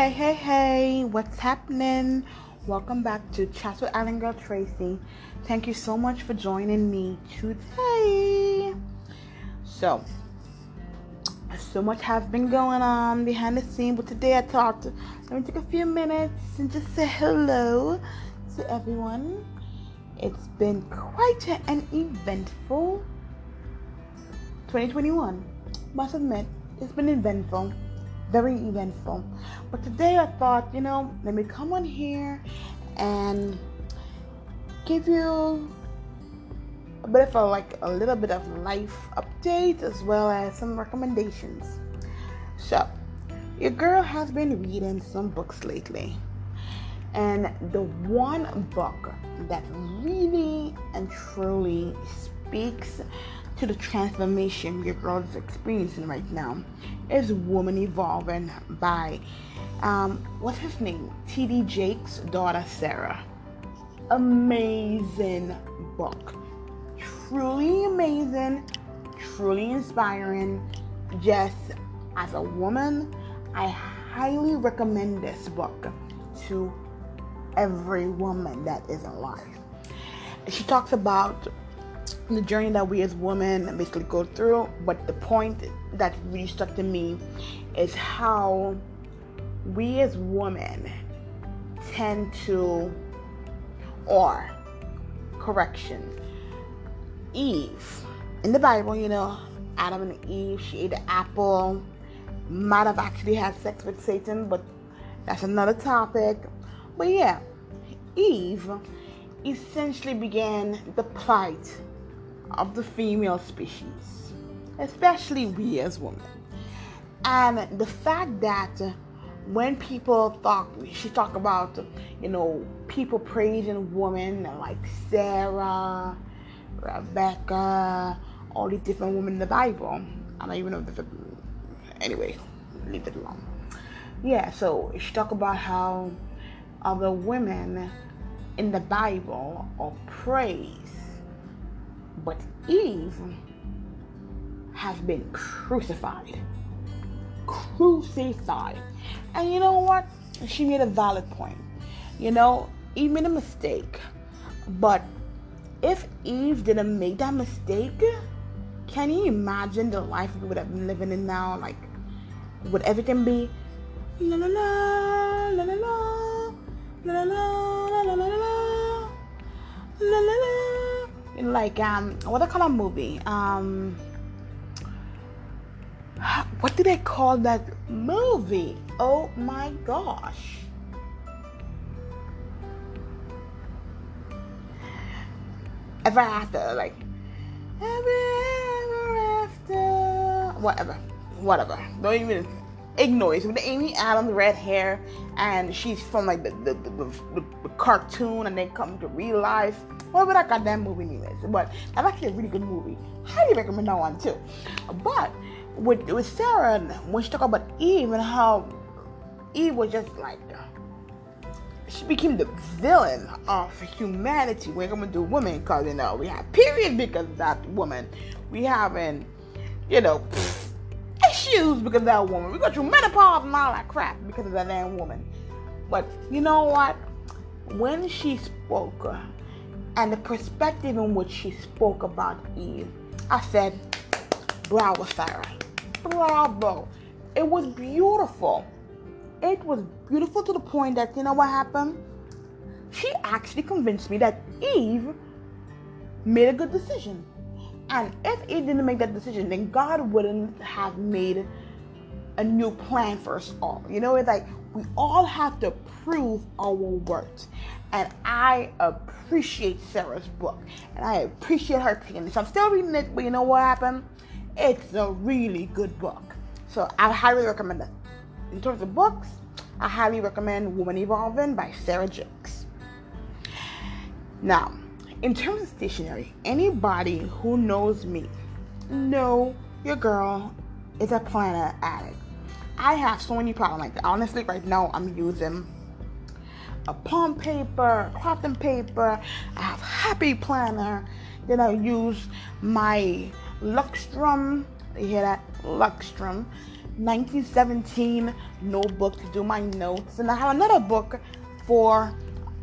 Hey, hey, hey, what's happening? Welcome back to Chat with Island Girl Tracy. Thank you so much for joining me today. So, so much has been going on behind the scene, but today I thought let me take a few minutes and just say hello to everyone. It's been quite an eventful 2021. Must admit, it's been eventful very eventful. But today I thought, you know, let me come on here and give you a bit of a like a little bit of life update as well as some recommendations. So, your girl has been reading some books lately. And the one book that really and truly speaks to the transformation your girl is experiencing right now is Woman Evolving by, um, what's his name? T.D. Jakes' daughter, Sarah. Amazing book. Truly amazing, truly inspiring. Just as a woman, I highly recommend this book to every woman that is alive. She talks about the journey that we as women basically go through. But the point that really stuck to me is how we as women tend to, or correction, Eve in the Bible, you know, Adam and Eve, she ate the apple, might have actually had sex with Satan, but that's another topic. But yeah, Eve essentially began the plight of the female species, especially we as women. And the fact that when people talk, she talk about, you know, people praising women like Sarah, Rebecca, all these different women in the Bible. I don't even know if anyway, leave it alone. Yeah, so she talk about how other women in the Bible are praised but Eve has been crucified. Crucified. And you know what? She made a valid point. You know, Eve made a mistake. But if Eve didn't make that mistake, can you imagine the life we would have been living in now? Like, would everything be la la la la la la la la la la la la la la la like um what they call a movie um what do they call that movie oh my gosh ever after like ever after whatever whatever don't even ignore it. With Amy Adams, red hair, and she's from like the the, the, the, the cartoon, and they come to real life. Whatever that goddamn movie name is, but that's actually a really good movie. Highly recommend that one too. But with with Sarah, when she talked about Eve and how Eve was just like she became the villain of humanity when it comes to women because you know we have period because of that woman we having um, you know pfft, issues because of that woman. We go through menopause and all that crap because of that damn woman. But you know what? When she spoke and the perspective in which she spoke about Eve, I said, bravo, Sarah. Bravo. It was beautiful. It was beautiful to the point that, you know what happened? She actually convinced me that Eve made a good decision. And if Eve didn't make that decision, then God wouldn't have made a new plan for us all. You know, it's like we all have to prove our worth. And I appreciate Sarah's book. And I appreciate her taking this. I'm still reading it, but you know what happened? It's a really good book. So I highly recommend it. In terms of books, I highly recommend Woman Evolving by Sarah Jakes. Now, in terms of stationery, anybody who knows me know your girl is a planner addict. I have so many problems like that. Honestly, right now I'm using a plum paper, crafting paper. I have happy planner. Then I use my Luxtrum. You hear that? Luxtrum. 1917 notebook to do my notes, and I have another book for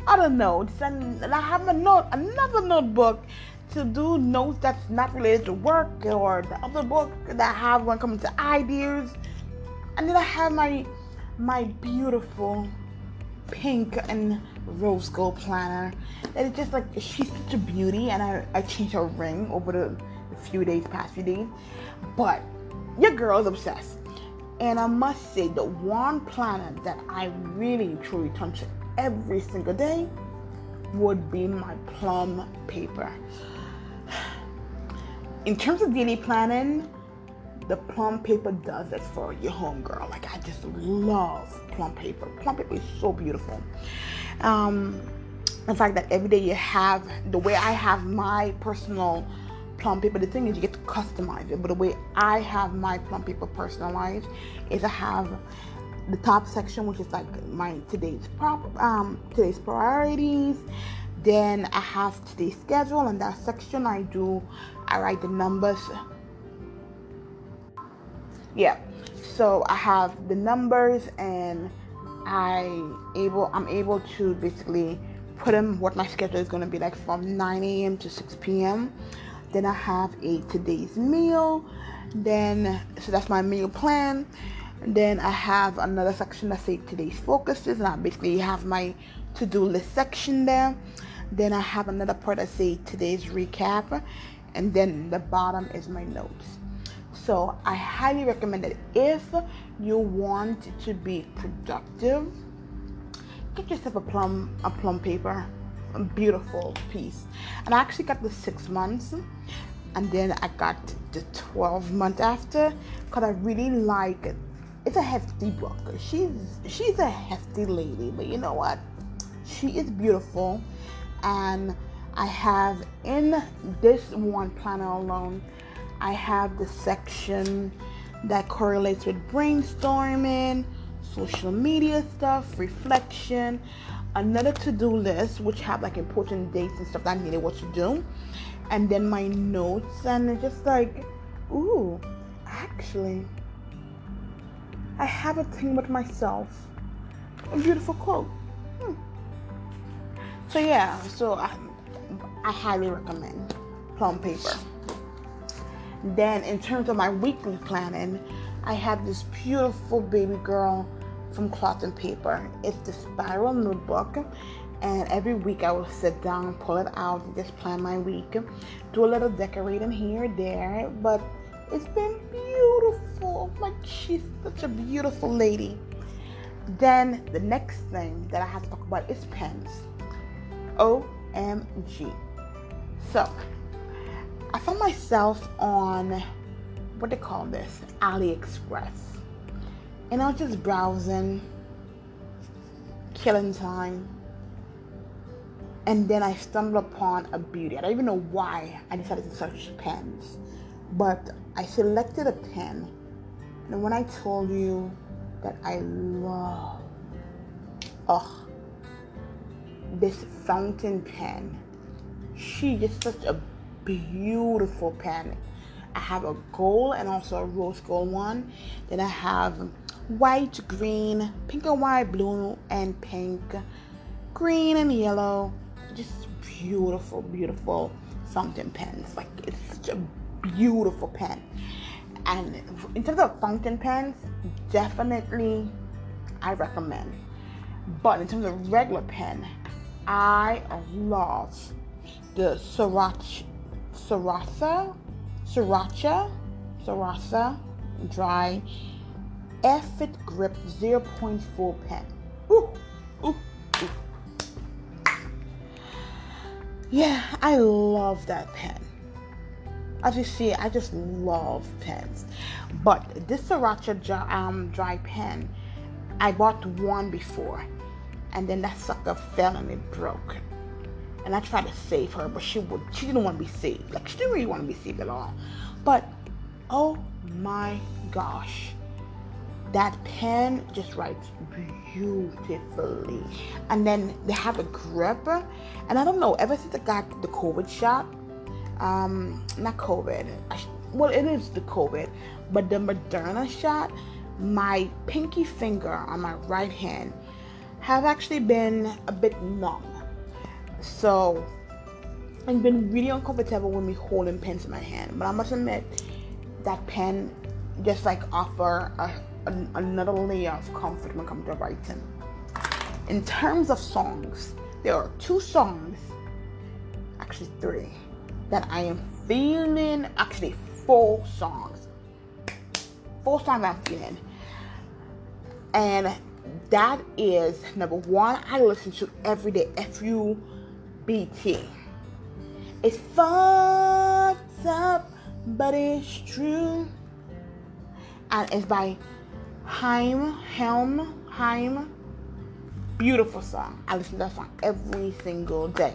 other notes, and, and I have a note, another notebook to do notes that's not related to work or the other book that I have when it comes to ideas, and then I have my my beautiful pink and rose gold planner. And it's just like she's such a beauty, and I, I changed her ring over the, the few days, past few days. But your girl's obsessed. And I must say, the one planner that I really truly touch every single day would be my plum paper. In terms of daily planning, the plum paper does it for your homegirl. Like I just love plum paper. Plum paper is so beautiful. Um, the fact that every day you have the way I have my personal plum paper. The thing is, you get to customize it. But the way I have my plum paper personalized is I have the top section, which is like my today's prop, um, today's priorities. Then I have today's schedule, and that section I do, I write the numbers. Yeah, so I have the numbers, and I able I'm able to basically put in what my schedule is going to be like from 9 a.m. to 6 p.m. Then I have a today's meal. Then so that's my meal plan. Then I have another section that say today's focuses, and I basically have my to-do list section there. Then I have another part that say today's recap, and then the bottom is my notes. So I highly recommend that if you want to be productive, get yourself a plum a plum paper, a beautiful piece. And I actually got the six months, and then I got the 12 month after because I really like it. it's a hefty book. She's she's a hefty lady, but you know what? She is beautiful, and I have in this one planner alone, I have the section that correlates with brainstorming, social media stuff, reflection, another to-do list which have like important dates and stuff that I needed what to do, and then my notes and it's just like, ooh, actually I have a thing with myself. A beautiful quote. Hmm. So yeah, so I, I highly recommend plum paper. Then in terms of my weekly planning, I have this beautiful baby girl from cloth and paper. It's the spiral notebook and every week I will sit down, pull it out, and just plan my week. Do a little decorating here and there, but it's been beautiful. Like she's such a beautiful lady. Then the next thing that I have to talk about is pens. OMG. So I found myself on what they call this AliExpress. And I was just browsing, killing time. And then I stumbled upon a beauty. I don't even know why I decided to search pens. But I selected a pen. And when I told you that I love, oh, this fountain pen, she is such a beautiful pen. I have a gold and also a rose gold one. Then I have white, green, pink and white, blue and pink, green and yellow. Just beautiful, beautiful fountain pens. Like it's such a beautiful pen. And in terms of fountain pens, definitely I recommend. But in terms of regular pen, I love the Sriracha, Sriracha, Sriracha, Sriracha Dry Airfit Grip 0.4 pen. Ooh, ooh. Yeah, I love that pen. As you see, I just love pens. But this Sriracha dry, um, dry pen, I bought one before, and then that sucker fell and it broke. And I tried to save her, but she would she didn't want to be saved. Like she didn't really want to be saved at all. But oh my gosh, that pen just writes beautifully. And then they have a grip, and I don't know. Ever since I got the COVID shot, um, not COVID. well, it is the COVID, but the Moderna shot. my pinky finger on my right hand have actually been a bit numb. So I've been really uncomfortable with me holding pens in my hand. But I must admit that pen just like offer a, a, another layer of comfort when it comes to writing. In terms of songs, there are two songs, actually three, that I am feeling, actually four songs. Four songs I'm feeling. And that is number one, I listen to every day, F U B T. It's fucked up, but it's true. And it's by Haim, Helm, Haim. Beautiful song. I listen to that song every single day.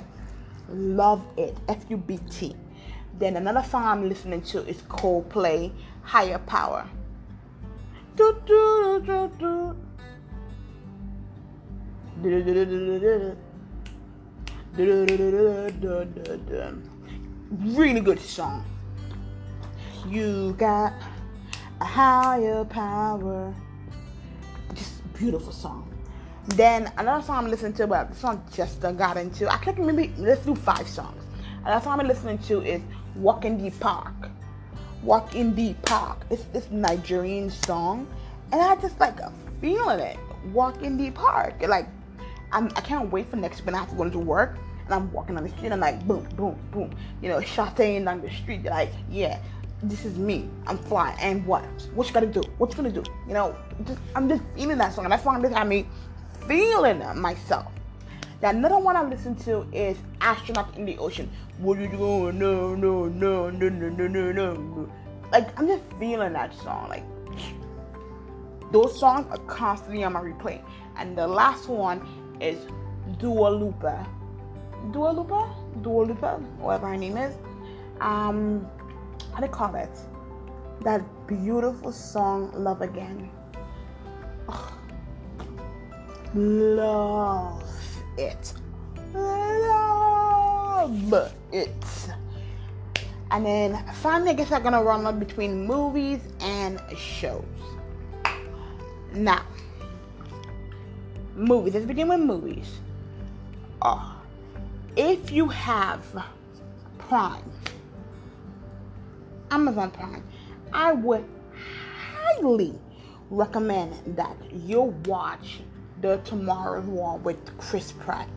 Love it. F U B T. Then another song I'm listening to is Coldplay, Higher Power. Do, do, do, do, Really good song. You got a higher power. Just beautiful song. Then another song I'm listening to, but this song just got into. I can't remember. Let's do five songs. Another song I'm listening to is "Walk in the Park." "Walk in the Park." It's this Nigerian song, and I just like feeling it. "Walk in the Park." Like I'm, I can't wait for next week when I have to go into work and I'm walking on the street and I'm like boom, boom, boom, you know, shotting down the street. Like, yeah, this is me. I'm flying. And what? What you gotta do? What you gonna do? You know, just, I'm just feeling that song. And that song just had me feeling myself. Now, another one I listen to is Astronaut in the Ocean. What you doing? No, no, no, no, no, no, no, no. Like, I'm just feeling that song. Like, those songs are constantly on my replay. And the last one is Dua Lipa. Dua Lipa? Dua Lipa, whatever her name is. Um, how do you call it? That beautiful song, Love Again. Ugh. Love it. Love it. And then finally, I guess I'm gonna run up between movies and shows. Now, movies. Let's begin with movies. Uh, if you have Prime, Amazon Prime, I would highly recommend that you watch The Tomorrow's War with Chris Pratt.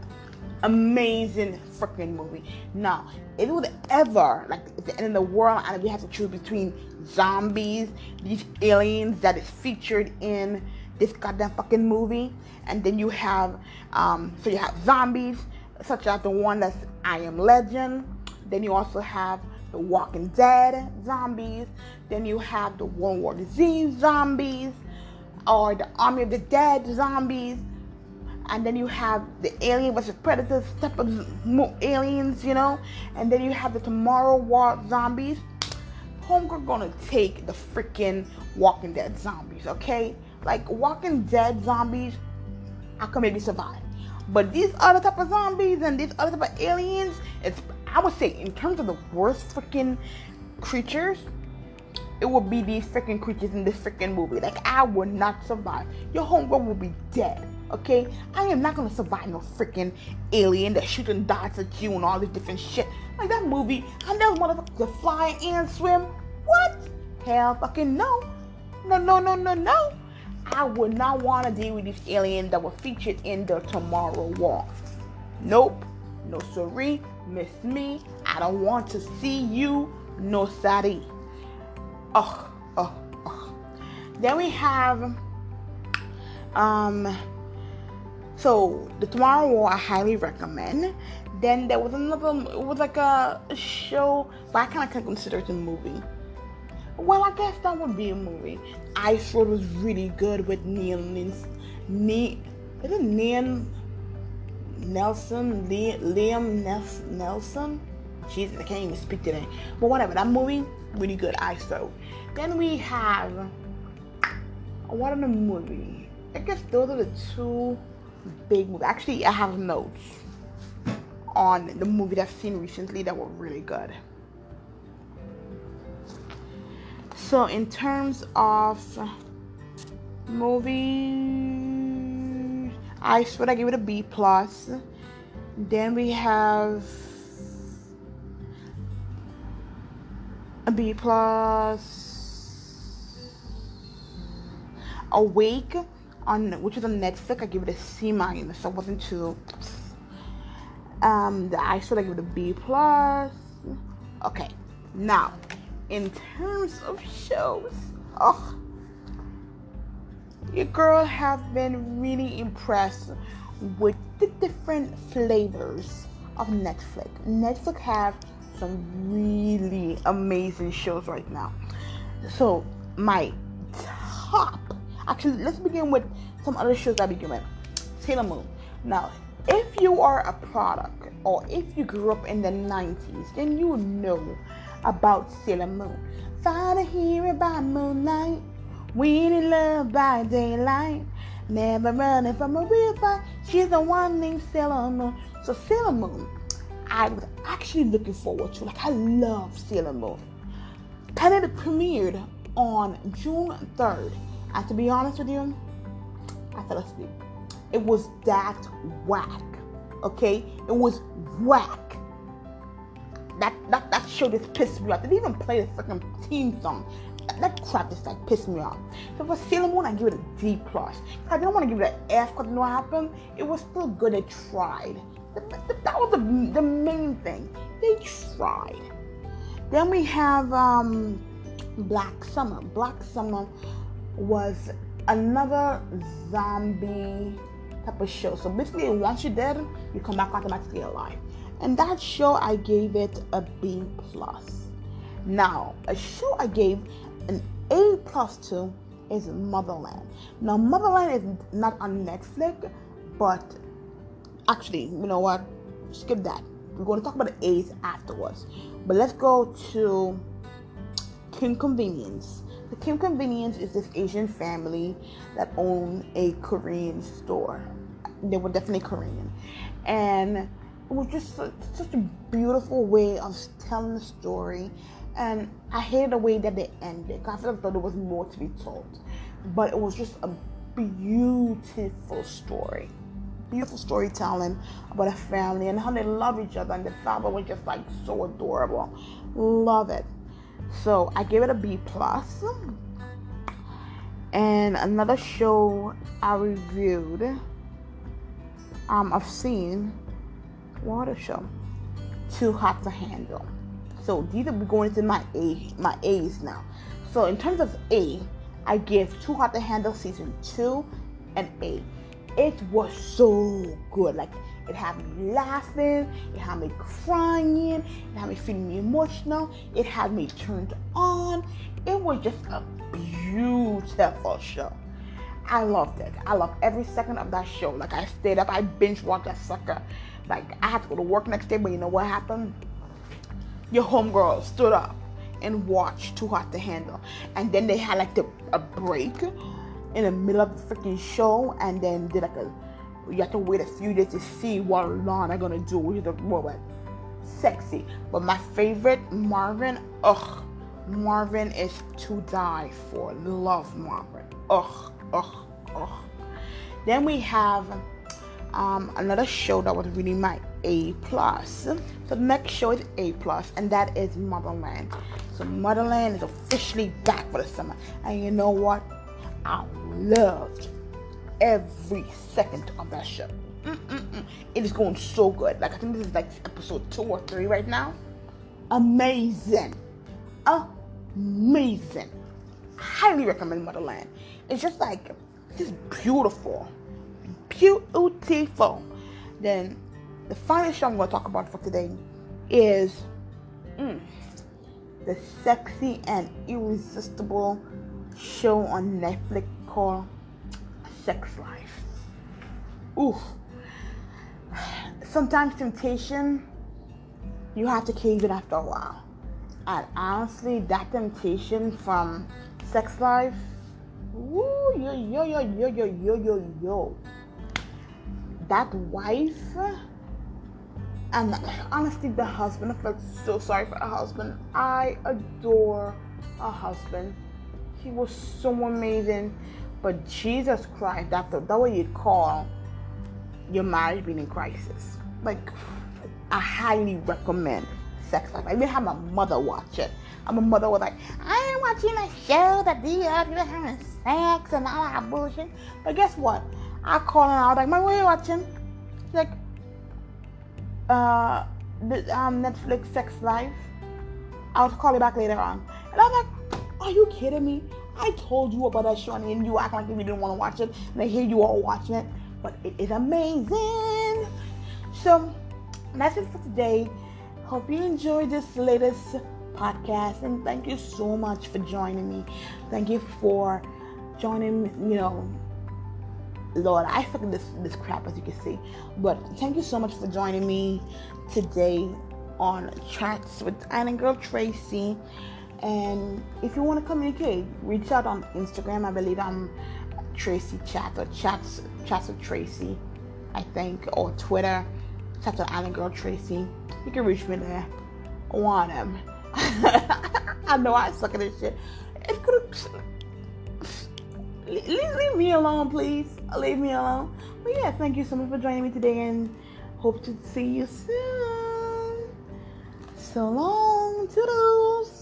Amazing freaking movie. Now, if it was ever like at the end of the world and we have to choose between zombies, these aliens that is featured in this goddamn fucking movie. And then you have, um, so you have zombies, such as the one that's I Am Legend. Then you also have the Walking Dead zombies. Then you have the World War Z zombies, or the Army of the Dead zombies. And then you have the Alien vs Predator type of aliens, you know. And then you have the Tomorrow War zombies. Homegirl gonna take the freaking Walking Dead zombies, okay? Like Walking Dead zombies, I can maybe survive. But these other type of zombies and these other type of aliens, it's I would say in terms of the worst freaking creatures, it would be these freaking creatures in this freaking movie. Like I would not survive. Your homegirl will be dead. Okay? I am not gonna survive no freaking alien that shooting dots at you and all this different shit. Like that movie, I know motherfuckers fly and swim. What? Hell fucking no. No, no, no, no, no. I would not want to deal with these aliens that were featured in the Tomorrow War. Nope, no sorry, miss me. I don't want to see you, no sorry. Oh, oh, oh. Then we have, um, so the Tomorrow War I highly recommend. Then there was another, it was like a show, but I kind of consider it a movie well, I guess that would be a movie. Ice Road was really good with Neil Ne- is it Liam Nelson? Liam Nelson? Jesus, I can't even speak today. But whatever, that movie, really good. Ice Road. Then we have what are the movie? I guess those are the two big movie. Actually, I have notes on the movie that I've seen recently that were really good. So, in terms of Movies. I swear I give it a B plus. Then we have a B plus. Awake on which is on Netflix. I give it a C minus. So I wasn't too. Um, the I swear I give it a B plus. Okay, now in terms of shows, oh, your girl have been really impressed with the different flavors of Netflix. Netflix have some really amazing shows right now. So my top, actually, let's begin with some other shows I begin with. Sailor Moon. Now, if you are a product or if you grew up in the 90s, then you know about Sailor Moon. Find a hero by moonlight, we in love by daylight. Never running from a fight. She's the one named Sailor Moon. So Sailor Moon, I was actually looking forward to. Like I love Sailor Moon. And it premiered on June 3rd. And to be honest with you, I fell asleep. It was that whack. Okay? It was whack. That that that show just pissed me off. They didn't even play the fucking theme song. That, that crap just like pissed me off. So for Sailor Moon, I give it a D plus. I didn't want to give it an F because you know what happened. It was still good. They tried. That was the, the main thing. They tried. Then we have um, Black Summer. Black Summer was another zombie type of show. So basically, once you're dead, you come back automatically alive. And that show, I gave it a B plus. Now, a show I gave an A plus to is Motherland. Now, Motherland is not on Netflix, but actually, you know what? Skip that. We're going to talk about the A's afterwards. But let's go to Kim Convenience. The Kim Convenience is this Asian family that own a Korean store. They were definitely Korean. And it was just such, a beautiful way of telling the story. And I hated the way that they ended. Because I felt like there was more to be told. But it was just a beautiful story beautiful storytelling about a family and how they love each other and the father was just like so adorable love it so i give it a b plus. And another show i reviewed um i've seen what a show. Too hot to handle. So these are going into my a my a's now. So in terms of a i give too hot to handle season two and a. It was so good. Like it had me laughing, it had me crying, it had me feeling emotional, it had me turned on. It was just a beautiful show. I loved it. I loved every second of that show. Like I stayed up, I binge watched that sucker. Like I had to go to work next day, but you know what happened? Your homegirl stood up and watched Too Hot to Handle, and then they had like the, a break in the middle of the freaking show and then did like a you have to wait a few days to see what Lana gonna do, is more like sexy. But my favorite Marvin, ugh, Marvin is to die for. Love Marvin. Ugh, ugh, ugh. Then we have um, another show that was really my A plus. So the next show is A plus, and that is Motherland. So Motherland is officially back for the summer, and you know what? I loved every second of that show. Mm-mm-mm. It is going so good. Like I think this is like episode two or three right now. Amazing, amazing. Highly recommend Motherland. It's just like just beautiful, beautiful. Then the final show I'm going to talk about for today is mm, the sexy and irresistible show on Netflix called Sex Life. Ooh. Sometimes temptation, you have to cave in after a while. And honestly, that temptation from Sex Life, woo, yo, yo, yo, yo, yo, yo, yo, yo. That wife, and honestly, the husband, I felt so sorry for the husband. I adore a husband he was so amazing But Jesus Christ, that's the, that what you call your marriage being in crisis. Like, I highly recommend Sex Life. I even had my mother watch it. And my mother was like, I ain't watching a show that these people having sex and all that bullshit. But guess what? I called her and I was like, Mom, what are you watching? She's like, uh, the, um, Netflix Sex Life. I'll call you back later on. And I'm like, are you kidding me? I told you about that show and you act like you didn't want to watch it. And I hear you all watching it. But it is amazing. So that's it for today. Hope you enjoyed this latest podcast and thank you so much for joining me. Thank you for joining, you know, Lord, I fucking this this crap as you can see. But thank you so much for joining me today on Chats with Island Girl Tracy. And if you want to communicate, reach out on Instagram. I believe I'm Tracy Chat or Chats Chats with Tracy, I think, or Twitter. Chats with Island Girl Tracy. You can reach me there. Of them. I know I suck at this shit. It leave, leave me alone, please. Leave me alone. But yeah, thank you so much for joining me today and hope to see you soon. So long, toodles.